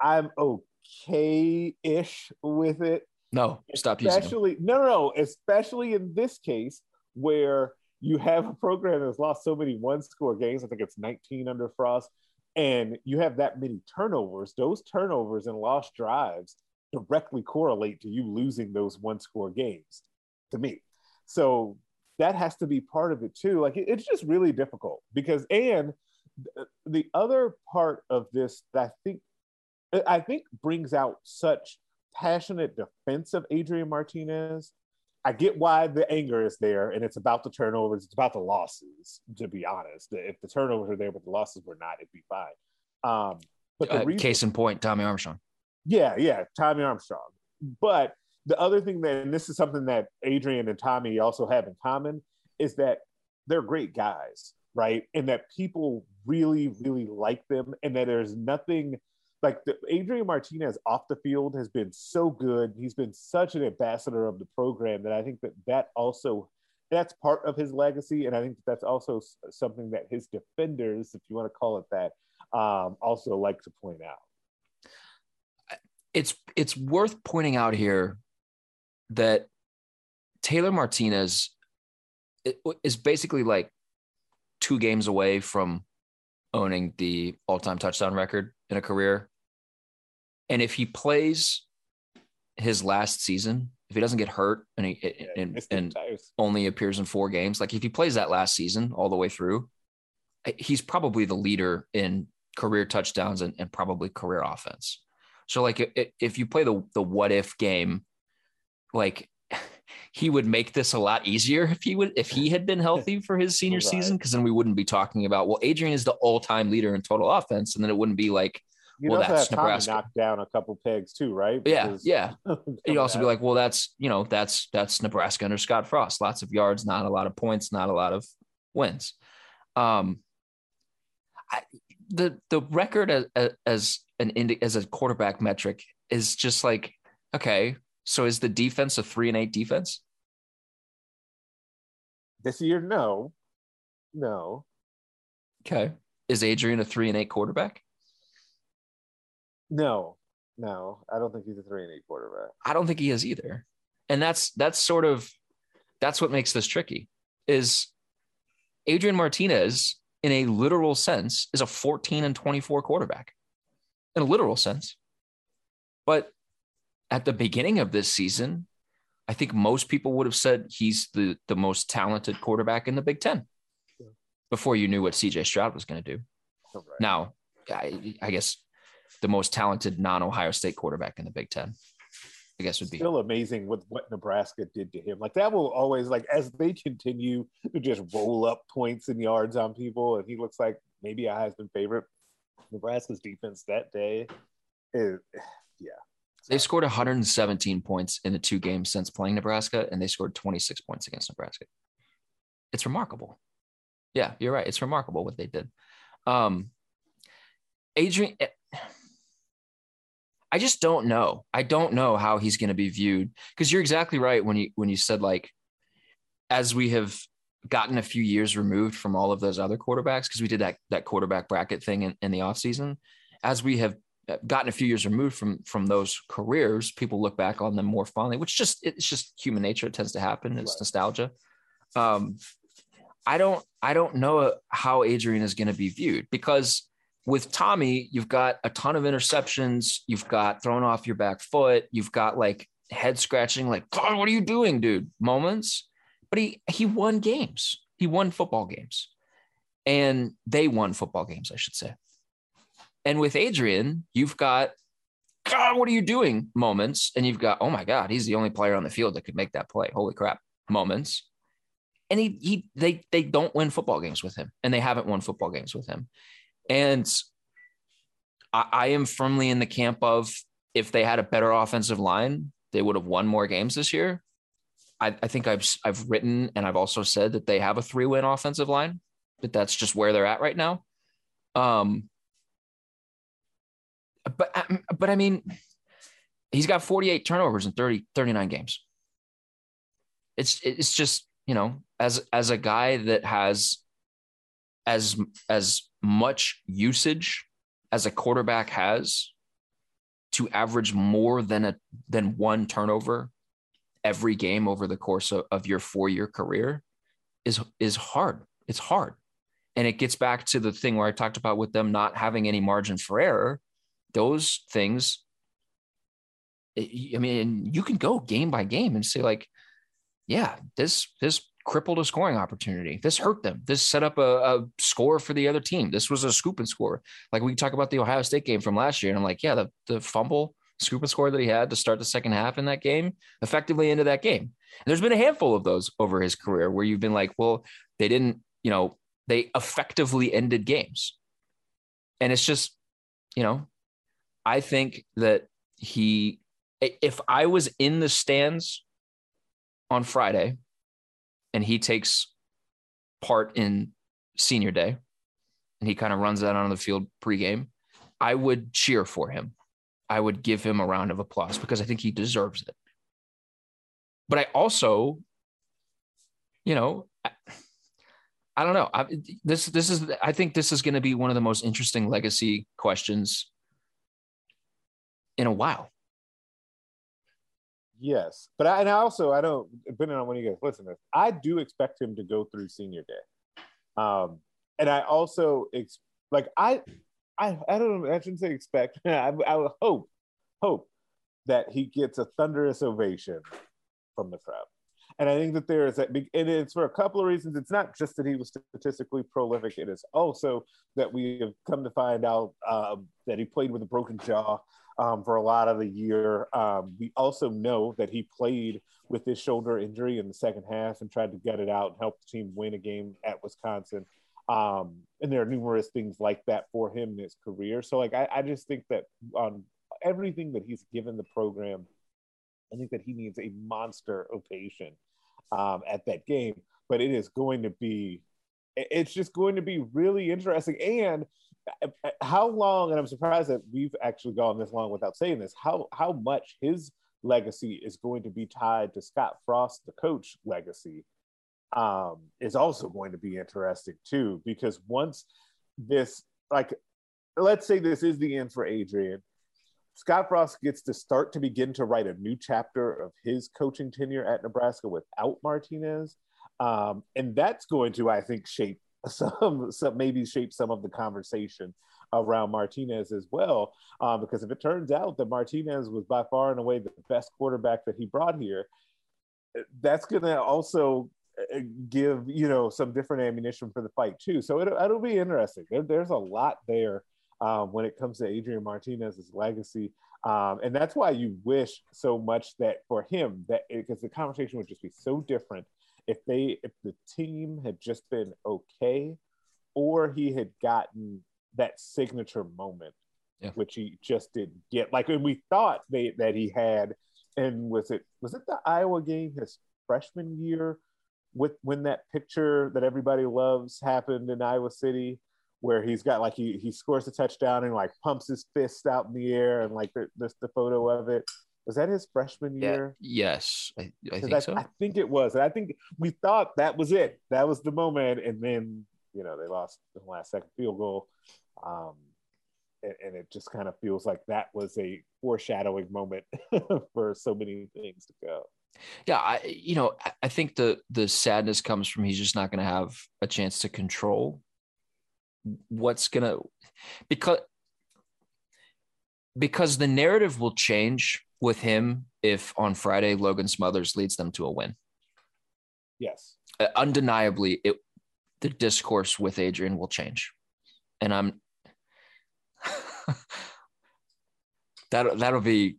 I'm okay ish with it. No, stop especially, using them. No, no, no, especially in this case where you have a program that's lost so many one score games. I think it's 19 under Frost. And you have that many turnovers. Those turnovers and lost drives directly correlate to you losing those one score games to me. So that has to be part of it too. Like it, it's just really difficult because, and the other part of this that I think, I think brings out such passionate defense of Adrian Martinez. I get why the anger is there, and it's about the turnovers, it's about the losses. To be honest, if the turnovers are there but the losses were not, it'd be fine. Um, but the uh, reason, case in point, Tommy Armstrong. Yeah, yeah, Tommy Armstrong. But the other thing that, and this is something that Adrian and Tommy also have in common, is that they're great guys, right? And that people really, really like them, and that there's nothing like the, Adrian Martinez off the field has been so good. He's been such an ambassador of the program that I think that that also that's part of his legacy, and I think that that's also something that his defenders, if you want to call it that, um, also like to point out it's it's worth pointing out here that Taylor Martinez is basically like two games away from owning the all-time touchdown record in a career. And if he plays his last season, if he doesn't get hurt and he yeah, and, and only appears in four games, like if he plays that last season all the way through, he's probably the leader in career touchdowns and, and probably career offense. So like if, if you play the the what if game, like he would make this a lot easier if he would if he had been healthy for his senior Right. season because then we wouldn't be talking about well Adrian is the all-time leader in total offense and then it wouldn't be like You Well, that's Nebraska. knocked down a couple pegs too, right? yeah Because- yeah you'd also be like well that's you know that's that's Nebraska under Scott Frost lots of yards not a lot of points not a lot of wins um I, the the record as, as an indi- as a quarterback metric is just like okay so is the defense a 3 and 8 defense this year, no, no, okay is Adrian a 3 and 8 quarterback no, no. I don't think he's a three and eight quarterback. I don't think he is either. And that's that's sort of that's what makes this tricky is Adrian Martinez in a literal sense is a 14 and 24 quarterback. In a literal sense. But at the beginning of this season, I think most people would have said he's the the most talented quarterback in the Big 10 before you knew what CJ Stroud was going to do. Right. Now, I, I guess the most talented non-Ohio State quarterback in the Big Ten, I guess would be. Still amazing with what Nebraska did to him. Like that will always like as they continue to just roll up points and yards on people, and he looks like maybe a Heisman favorite. Nebraska's defense that day is yeah. They've scored 117 points in the two games since playing Nebraska, and they scored 26 points against Nebraska. It's remarkable. Yeah, you're right. It's remarkable what they did. Um, Adrian, eh, I just don't know. I don't know how he's going to be viewed because you're exactly right when you when you said like, as we have gotten a few years removed from all of those other quarterbacks because we did that that quarterback bracket thing in, in the offseason, as we have gotten a few years removed from from those careers, people look back on them more fondly, which just it's just human nature. It tends to happen. It's Right. nostalgia. Um, I don't I don't know how Adrian is going to be viewed because with Tommy, you've got a ton of interceptions, you've got thrown off your back foot, you've got like head scratching, like God, what are you doing, dude? Moments, but he he won games. He won football games, and they won football games, I should say. And with Adrian, you've got God, what are you doing? Moments, and you've got oh my God, he's the only player on the field that could make that play. Holy crap! Moments, and he he they they don't win football games with him, and they haven't won football games with him. And I, I am firmly in the camp of if they had a better offensive line, they would have won more games this year. I, I think I've I've written and I've also said that they have a three win offensive line. That that's just where they're at right now. Um, but but I mean, he's got 48 turnovers in 30 39 games. It's it's just you know as as a guy that has as as much usage as a quarterback has to average more than a than one turnover every game over the course of, of your four year career is is hard. It's hard. And it gets back to the thing where I talked about with them not having any margin for error. Those things, I mean, you can go game by game and say, like, yeah, this this crippled a scoring opportunity. This hurt them. This set up a, a score for the other team. This was a scoop and score. Like we talk about the Ohio State game from last year, and I'm like, yeah, the the fumble scoop and score that he had to start the second half in that game effectively into that game. And there's been a handful of those over his career where you've been like, well, they didn't, you know, they effectively ended games. And it's just, you know, I think that he, if I was in the stands on Friday and he takes part in senior day and he kind of runs that on the field pregame, I would cheer for him. I would give him a round of applause because I think he deserves it. But I also, you know, I, I don't know. I, this this is I think this is going to be one of the most interesting legacy questions in a while. Yes, but I, and I also I don't depending on when you guys listen to this, I do expect him to go through senior day, um, and I also ex- like I I I don't I shouldn't say expect I I would hope hope that he gets a thunderous ovation from the crowd. And I think that there is that, and it's for a couple of reasons. It's not just that he was statistically prolific, it is also that we have come to find out um, that he played with a broken jaw um, for a lot of the year. Um, we also know that he played with his shoulder injury in the second half and tried to get it out and help the team win a game at Wisconsin. Um, and there are numerous things like that for him in his career. So, like, I, I just think that on everything that he's given the program, I think that he needs a monster ovation um, at that game. But it is going to be, it's just going to be really interesting. And uh, uh, how long? And I'm surprised that we've actually gone this long without saying this. How how much his legacy is going to be tied to Scott Frost, the coach legacy, um, is also going to be interesting too. Because once this, like, let's say this is the end for Adrian, Scott Frost gets to start to begin to write a new chapter of his coaching tenure at Nebraska without Martinez. Um, and that's going to, I think, shape some, some maybe shape some of the conversation around Martinez as well. Um, because if it turns out that Martinez was by far and away the best quarterback that he brought here, that's going to also give you know some different ammunition for the fight too. So it, it'll be interesting. There, there's a lot there um, when it comes to Adrian Martinez's legacy. Um, and that's why you wish so much that for him that because the conversation would just be so different if they if the team had just been okay or he had gotten that signature moment yeah. which he just didn't get like when we thought they that he had and was it was it the iowa game his freshman year with when that picture that everybody loves happened in iowa city where he's got like he he scores a touchdown and like pumps his fist out in the air and like there's the photo of it was that his freshman year? Yeah. Yes, I, I think I, so. I think it was. And I think we thought that was it. That was the moment. And then, you know, they lost the last second field goal. Um, and, and it just kind of feels like that was a foreshadowing moment for so many things to go. Yeah, I you know, I think the the sadness comes from he's just not going to have a chance to control what's going to because because the narrative will change with him if on Friday Logan Smothers leads them to a win. Yes. Uh, undeniably, it the discourse with Adrian will change. And I'm that that'll be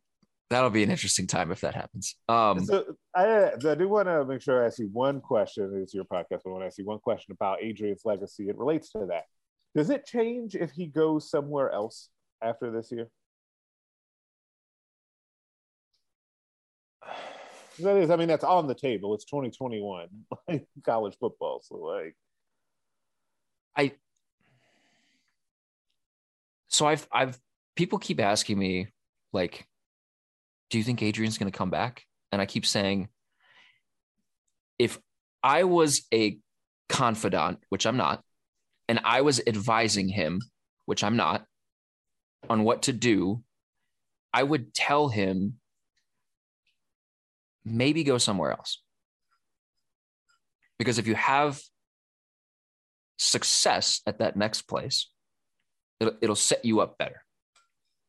that'll be an interesting time if that happens. Um, so I, I do want to make sure I ask you one question. It's your podcast, but I want to ask you one question about Adrian's legacy. It relates to that. Does it change if he goes somewhere else after this year? That is, I mean, that's on the table. It's 2021, like college football. So, like, I, so I've, I've, people keep asking me, like, do you think Adrian's going to come back? And I keep saying, if I was a confidant, which I'm not, and I was advising him, which I'm not, on what to do, I would tell him maybe go somewhere else. Because if you have success at that next place, it'll, it'll set you up better.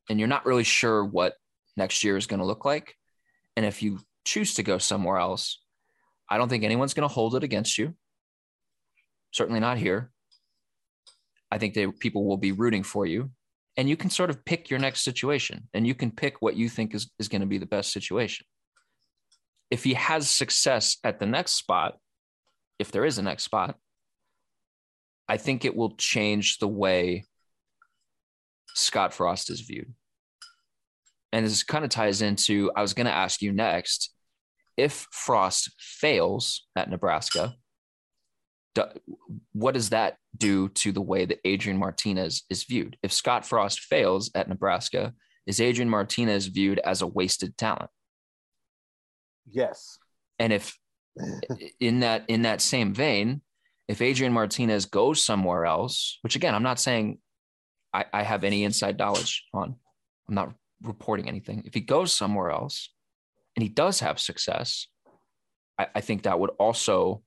And you're not really sure what next year is going to look like. And if you choose to go somewhere else, I don't think anyone's going to hold it against you. Certainly not here. I think people will be rooting for you. And you can sort of pick your next situation and you can pick what you think is, is going to be the best situation if he has success at the next spot, if there is a next spot, I think it will change the way Scott Frost is viewed. And this kind of ties into I was going to ask you next if Frost fails at Nebraska, what does that do to the way that Adrian Martinez is viewed? If Scott Frost fails at Nebraska, is Adrian Martinez viewed as a wasted talent? Yes. And if in that in that same vein, if Adrian Martinez goes somewhere else, which again, I'm not saying I, I have any inside knowledge on, I'm not reporting anything. If he goes somewhere else and he does have success, I, I think that would also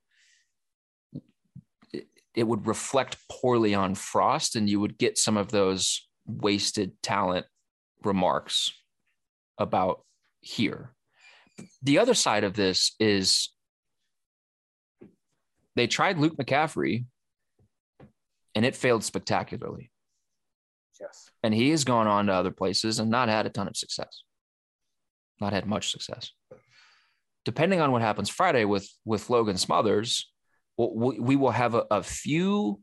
it, it would reflect poorly on Frost, and you would get some of those wasted talent remarks about here the other side of this is they tried Luke McCaffrey and it failed spectacularly. Yes. And he has gone on to other places and not had a ton of success. Not had much success. Depending on what happens Friday with with Logan Smothers, we, we will have a, a few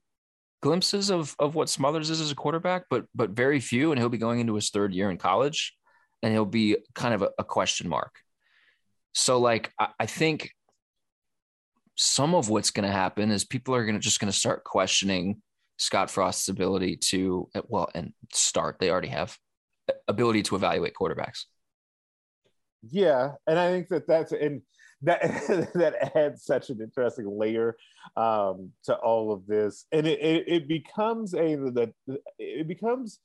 glimpses of of what Smothers is as a quarterback, but but very few, and he'll be going into his third year in college, and he'll be kind of a, a question mark. So, like, I, I think some of what's going to happen is people are going to just going to start questioning Scott Frost's ability to well and start. They already have ability to evaluate quarterbacks. Yeah, and I think that that's and that that adds such an interesting layer um, to all of this, and it, it, it becomes a the it becomes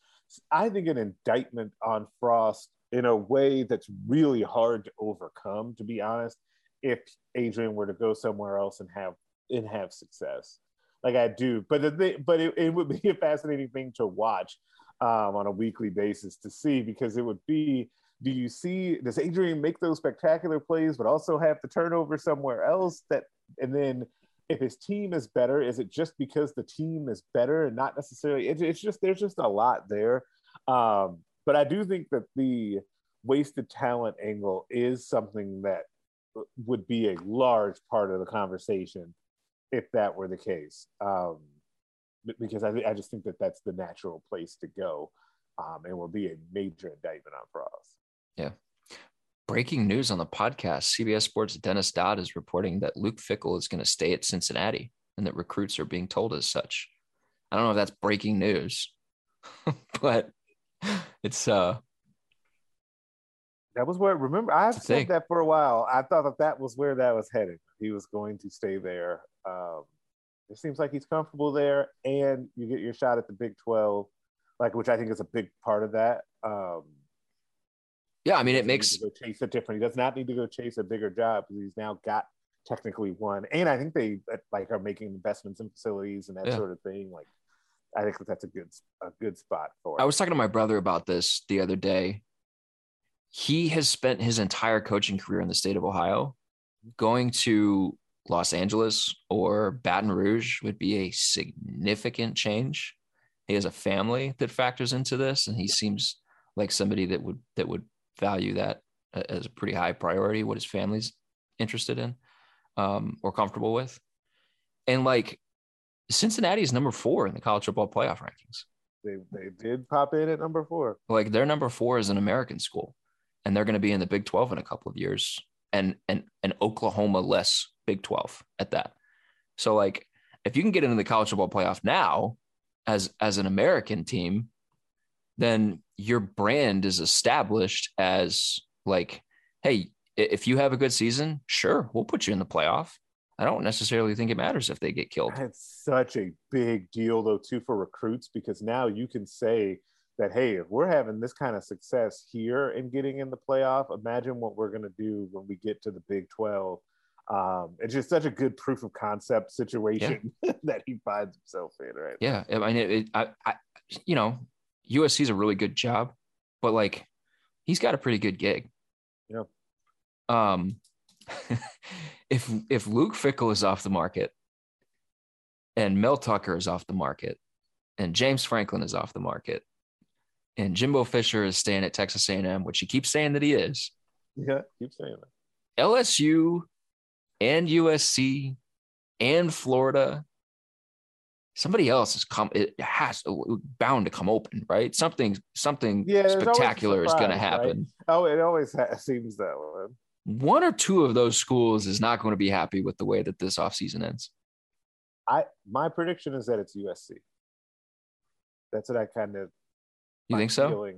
I think an indictment on Frost in a way that's really hard to overcome. To be honest, if Adrian were to go somewhere else and have and have success, like I do, but the but it, it would be a fascinating thing to watch um, on a weekly basis to see because it would be do you see does Adrian make those spectacular plays but also have to turn over somewhere else that and then if his team is better is it just because the team is better and not necessarily it, it's just there's just a lot there. Um, but I do think that the wasted talent angle is something that would be a large part of the conversation if that were the case um, because I, I just think that that's the natural place to go um, and will be a major indictment on Frost. Yeah. Breaking news on the podcast CBS Sports' Dennis Dodd is reporting that Luke Fickell is going to stay at Cincinnati and that recruits are being told as such. I don't know if that's breaking news, but it's uh that was where remember I've said that for a while. I thought that that was where that was headed. He was going to stay there. Um, it seems like he's comfortable there, and you get your shot at the Big Twelve, like which I think is a big part of that. Um, yeah, I mean, it makes go chase a different. He does not need to go chase a bigger job because he's now got technically one, and I think they like are making investments in facilities and that yeah. sort of thing. Like, I think that that's a good a good spot for. I was talking to my brother about this the other day. He has spent his entire coaching career in the state of Ohio. Going to Los Angeles or Baton Rouge would be a significant change. He has a family that factors into this, and he seems like somebody that would that would value that as a pretty high priority, what his family's interested in um, or comfortable with. And like Cincinnati is number four in the college football playoff rankings. They, they did pop in at number four. Like their number four is an American school, and they're going to be in the Big 12 in a couple of years, and and an Oklahoma less Big 12 at that. So like if you can get into the college football playoff now as as an American team, then your brand is established as like, hey, if you have a good season, sure, we'll put you in the playoff. I don't necessarily think it matters if they get killed. It's such a big deal though too for recruits because now you can say that hey, if we're having this kind of success here and getting in the playoff, imagine what we're going to do when we get to the Big 12. Um, it's just such a good proof of concept situation yeah. that he finds himself in, right? Yeah, I mean, it, it, I, I, you know, USC's a really good job, but like he's got a pretty good gig. Yeah. Um, if if Luke Fickell is off the market, and Mel Tucker is off the market, and James Franklin is off the market, and Jimbo Fisher is staying at Texas A&M, which he keeps saying that he is. Yeah, keep saying that. LSU and USC and Florida somebody else is come it has uh, bound to come open right something something yeah, spectacular surprise, is going to happen right? oh it always ha- seems that way one or two of those schools is not going to be happy with the way that this offseason ends i my prediction is that it's usc that's what i kind of you think so?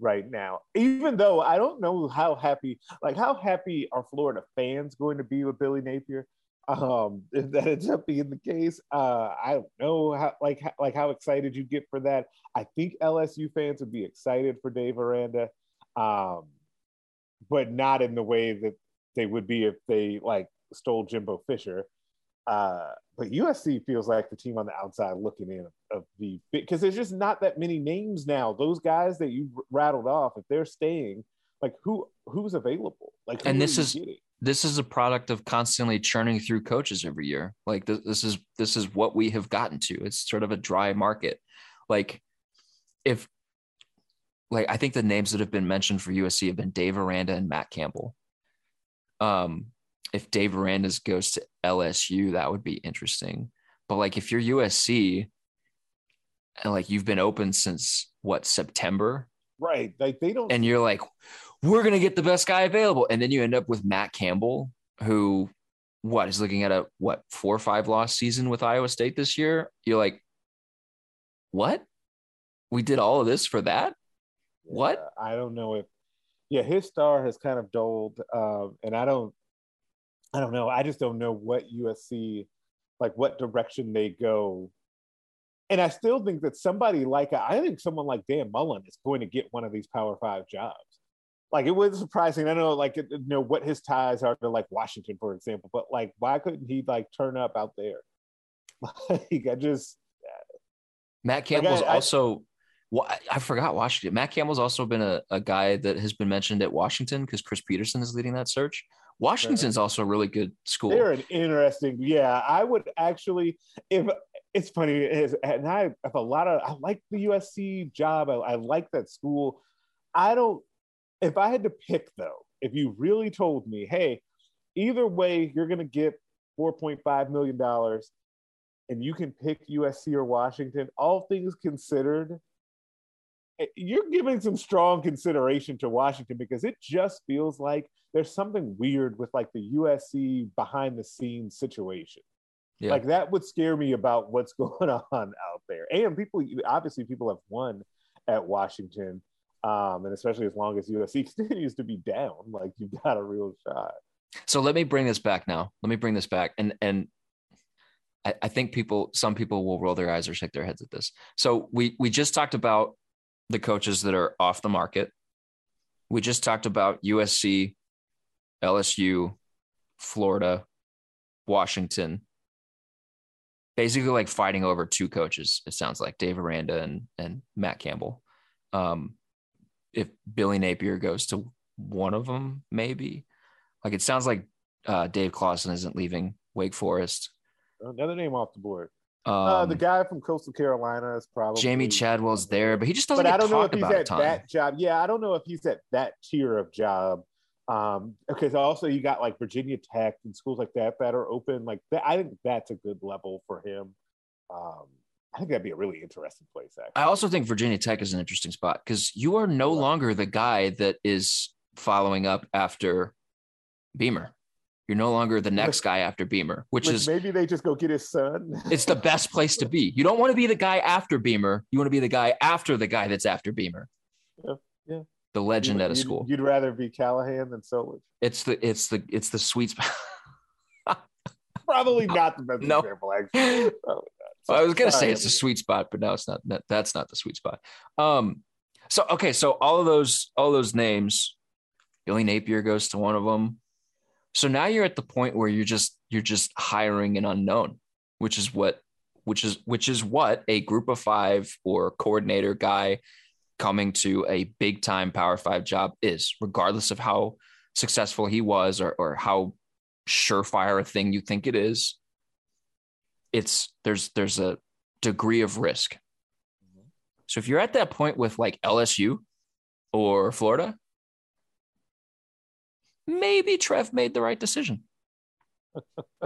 right now. Even though i don't know how happy like how happy are florida fans going to be with billy napier? Um if that ends up being the case uh i don't know how like like how excited you get for that. I think lsu fans would be excited for dave aranda um but not in the way that they would be if they like stole jimbo fisher uh but usc feels like the team on the outside looking in of the because there's just not that many names now those guys that you rattled off if they're staying like who who's available like and this is getting? this is a product of constantly churning through coaches every year. Like th- this is this is what we have gotten to. It's sort of a dry market. Like if like I think the names that have been mentioned for USC have been Dave Aranda and Matt Campbell. Um, if Dave Aranda goes to LSU, that would be interesting. But like if you're USC and like you've been open since what September, Right. Like they don't and you're like, we're gonna get the best guy available, and then you end up with Matt Campbell, who what is looking at a what four or five loss season with Iowa State this year. You're like, what? We did all of this for that? What? I don't know if yeah, his star has kind of dulled. Um, and I don't I don't know. I just don't know what USC like what direction they go. And I still think that somebody like I think someone like Dan Mullen is going to get one of these Power Five jobs. Like it was surprising. I don't know, like you know what his ties are to like Washington, for example. But like, why couldn't he like turn up out there? Like I just uh, Matt Campbell's I- I- also. I- I forgot Washington. Matt Campbell's also been a, a guy that has been mentioned at Washington because Chris Petersen is leading that search. Washington's also a really good school. They're an interesting. Yeah, I would actually. If it's funny, is and I have a lot of. I like the USC job. I, I like that school. I don't. If I had to pick though, if you really told me, hey, either way, you're going to get four point five million dollars, and you can pick USC or Washington. All things considered, eh, you're giving some strong consideration to Washington because it just feels like there's something weird with like the USC behind the scenes situation. Yeah. Like that would scare me about what's going on out there. And people, obviously, people have won at Washington, um, and especially as long as USC continues to be down, like you've got a real shot. So let me bring this back now. Let me bring this back. And and I, I think people, some people will roll their eyes or shake their heads at this. So we we just talked about the coaches that are off the market. We just talked about USC, LSU, Florida, Washington. Basically, like fighting over two coaches. It sounds like Dave Aranda and and Matt Campbell. Um, if Billy Napier goes to one of them, maybe. Like it sounds like uh, Dave Clawson isn't leaving Wake Forest. Another name off the board. Um, uh, the guy from Coastal Carolina is probably Jamey Chadwell's there, but he just doesn't But I don't know if he's at that job. Yeah, I don't know if he's at that tier of job. Um, okay, so also you got like Virginia Tech and schools like that that are open. Like that, I think that's a good level for him. Um, I think that'd be a really interesting place. Actually, I also think Virginia Tech is an interesting spot because you are no Right. longer the guy that is following up after Beamer. You're no longer the next guy after Beamer, which, Which is maybe they just go get his son. it's the best place to be. You don't want to be the guy after Beamer. You want to be the guy after the guy that's after Beamer. Yeah, yeah. The legend You'd- at a school. You'd rather be Callahan than Solich. It's the it's the it's the sweet spot. Probably not the best No. example. Actually. I was gonna say it's a sweet spot, but no, it's not. That, that's not the sweet spot. Um, so okay, so all of those, all those names, Billy Napier goes to one of them. So now you're at the point where you're just you're just hiring an unknown, which is what, which is which is what a group of five or coordinator guy coming to a big time Power Five job is, regardless of how successful he was or or how surefire a thing you think it is it's there's there's a degree of risk. So if you're at that point with like LSU or Florida, maybe Trev made the right decision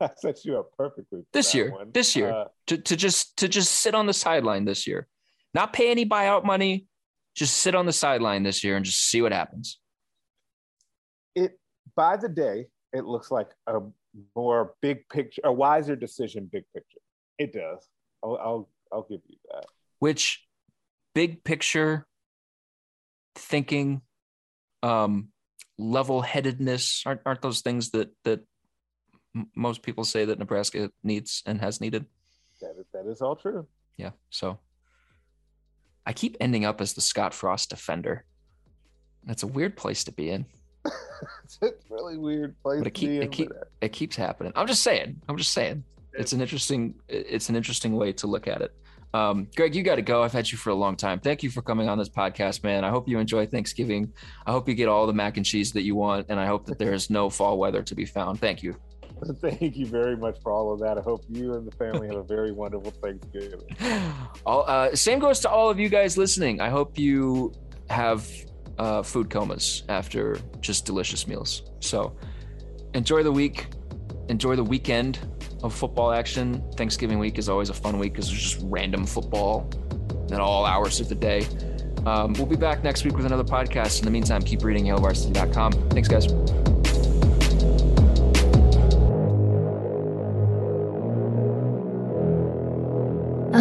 I set you up perfectly this that year. one. This year Uh, to, to just to just sit on the sideline this year, not pay any buyout money, just sit on the sideline this year and just see what happens. it by the day, it looks like a more big picture, a wiser decision, big picture. It does. I'll I'll, I'll give you that. Which big picture thinking, um, level headedness aren't aren't those things that that m- most people say that Nebraska needs and has needed. That is, that is all true. Yeah. So I keep ending up as the Scott Frost defender. That's a weird place to be in. it's a really weird place But it to keep be it in, keep but, it keeps happening. I'm just saying. I'm just saying. It's an interesting it's an interesting way to look at it. Um, Greg, you got to go. I've had you for a long time. Thank you for coming on this podcast, man. I hope you enjoy Thanksgiving. I hope you get all the mac and cheese that you want, and I hope that there is no fall weather to be found. Thank you. Thank you very much for all of that. I hope you and the family have a very wonderful Thanksgiving. All, uh, same goes to all of you guys listening. I hope you have uh, food comas after just delicious meals. So enjoy the week, enjoy the weekend of football action. Thanksgiving week is always a fun week because there's just random football at all hours of the day. Um, we'll be back next week with another podcast. In the meantime, keep reading HailVarsity.com. Thanks, guys.